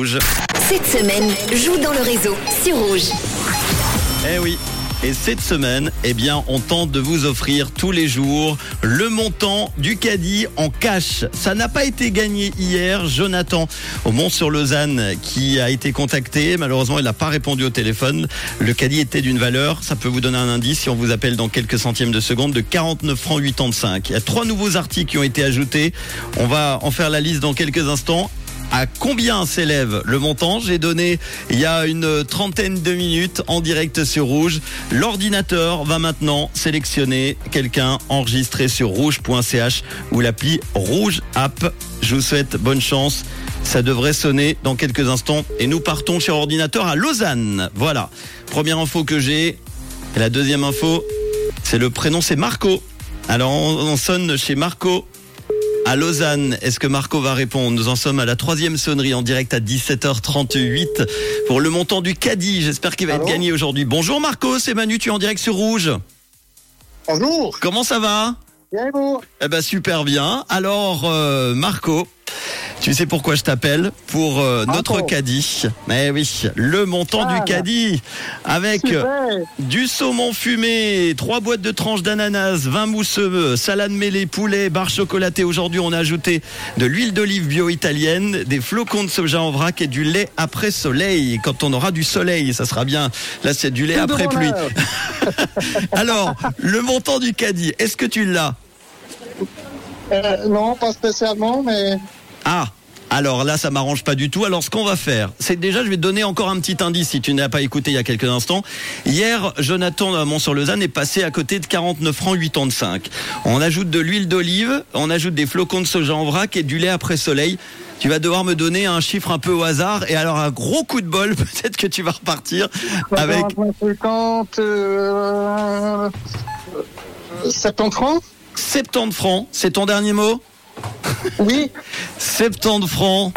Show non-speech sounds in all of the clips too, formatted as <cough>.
Cette semaine, joue dans le réseau sur Rouge. Eh oui. Et cette semaine, eh bien, on tente de vous offrir tous les jours le montant du caddie en cash. Ça n'a pas été gagné hier. Jonathan au Mont-sur-Lausanne qui a été contacté. Malheureusement, il n'a pas répondu au téléphone. Le caddie était d'une valeur, ça peut vous donner un indice si on vous appelle dans quelques centièmes de seconde, de 49 francs 85. Il y a trois nouveaux articles qui ont été ajoutés. On va en faire la liste dans quelques instants à combien s'élève le montant. J'ai donné il y a une trentaine de minutes en direct sur Rouge. L'ordinateur va maintenant sélectionner quelqu'un enregistré sur rouge.ch ou l'appli Rouge App. Je vous souhaite bonne chance. Ça devrait sonner dans quelques instants. Et nous partons chez ordinateur à Lausanne. Voilà. Première info que j'ai. Et la deuxième info, c'est le prénom, c'est Marco. Alors on, on sonne chez Marco à Lausanne. Est-ce que Marco va répondre Nous en sommes à la troisième sonnerie en direct à 17h38 pour le montant du caddie. J'espère qu'il va être gagné aujourd'hui. Bonjour Marco, c'est Manu, tu es en direct sur Rouge. Bonjour. Comment ça va Bien et vous Eh ben super bien. Alors euh, Marco, tu sais pourquoi je t'appelle Pour euh, notre Encore caddie. Mais oui, le montant Ah, du là. caddie avec Super. du saumon fumé, trois boîtes de tranches d'ananas, 20 mousseux, salade mêlée, poulet, barre chocolatée. Aujourd'hui, on a ajouté de l'huile d'olive bio italienne, des flocons de soja en vrac et du lait après soleil. Quand on aura du soleil, ça sera bien. Là, c'est du lait Tout après pluie. <laughs> Alors, le montant du caddie, est-ce que tu l'as? Euh, non, pas spécialement, mais Ah alors là, ça m'arrange pas du tout. Alors ce qu'on va faire, c'est que déjà, je vais te donner encore un petit indice si tu n'as pas écouté il y a quelques instants. Hier, Jonathan Mont-sur-Lausanne est passé à côté de 49 francs 85. On ajoute de l'huile d'olive, on ajoute des flocons de soja en vrac et du lait après soleil. Tu vas devoir me donner un chiffre un peu au hasard et alors un gros coup de bol, <laughs> peut-être que tu vas repartir avec 50, euh, 70 francs? 70 francs. C'est ton dernier mot? Oui. 70 francs.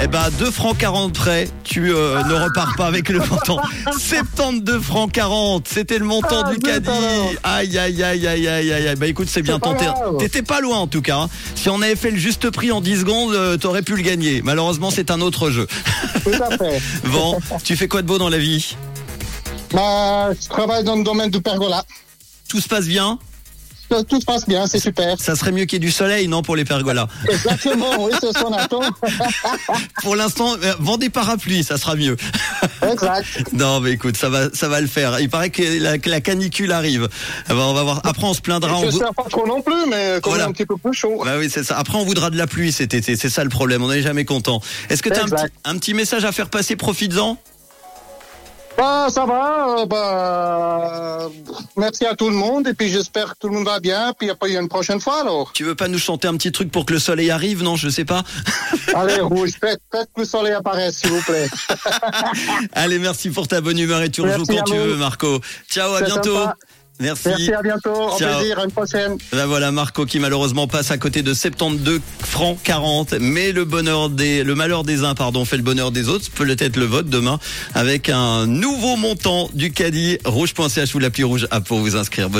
Eh ben, 2 francs 40 près, tu euh, ne repars pas avec le montant. 72 francs 40, c'était le montant Ah, du caddie. Aïe, aïe, aïe, aïe, aïe, aïe, aïe. Bah écoute, c'est bien tenté. grave. T'étais pas loin en tout cas. hein. Si on avait fait le juste prix en 10 secondes, euh, t'aurais pu le gagner. Malheureusement, c'est un autre jeu. Tout à fait. <laughs> Bon, tu fais quoi de beau dans la vie? Bah, je travaille dans le domaine du pergola. Tout se passe bien? Tout, tout se passe bien, c'est super. Ça serait mieux qu'il y ait du soleil, non, pour les pergolas? Exactement, oui, c'est ce qu'on attend. <laughs> Pour l'instant, euh, vends des parapluies, ça sera mieux. exact. <laughs> Non, mais écoute, ça va, ça va le faire. Il paraît que la, que la canicule arrive. Bah, on va voir. Après, on se plaindra. on Je vou- sais pas trop non plus, mais quand Voilà. même un petit peu plus chaud. Bah oui, c'est ça. Après, on voudra de la pluie cet été. C'est ça le problème. On n'est jamais content. Est-ce que tu as un petit, un petit message à faire passer Profites-en? Bah, ça va. euh, bah, merci à tout le monde et puis j'espère que tout le monde va bien. Puis après, il y a une prochaine fois alors. Tu veux pas nous chanter un petit truc pour que le soleil arrive Non, je sais pas? <laughs> Allez, rouge, faites, faites que le soleil apparaisse, s'il vous plaît. <laughs> Allez, merci pour ta bonne humeur et tu rejoues quand tu veux, Marco. Ciao, à bientôt. sympa. Merci. Merci, à bientôt. Au plaisir, à une prochaine. Là voilà Marco qui malheureusement passe à côté de 72 francs 40 mais le bonheur des le malheur des uns pardon fait le bonheur des autres peut-être le vote demain avec un nouveau montant du caddie rouge.ch ou l'appli rouge app pour vous inscrire bonne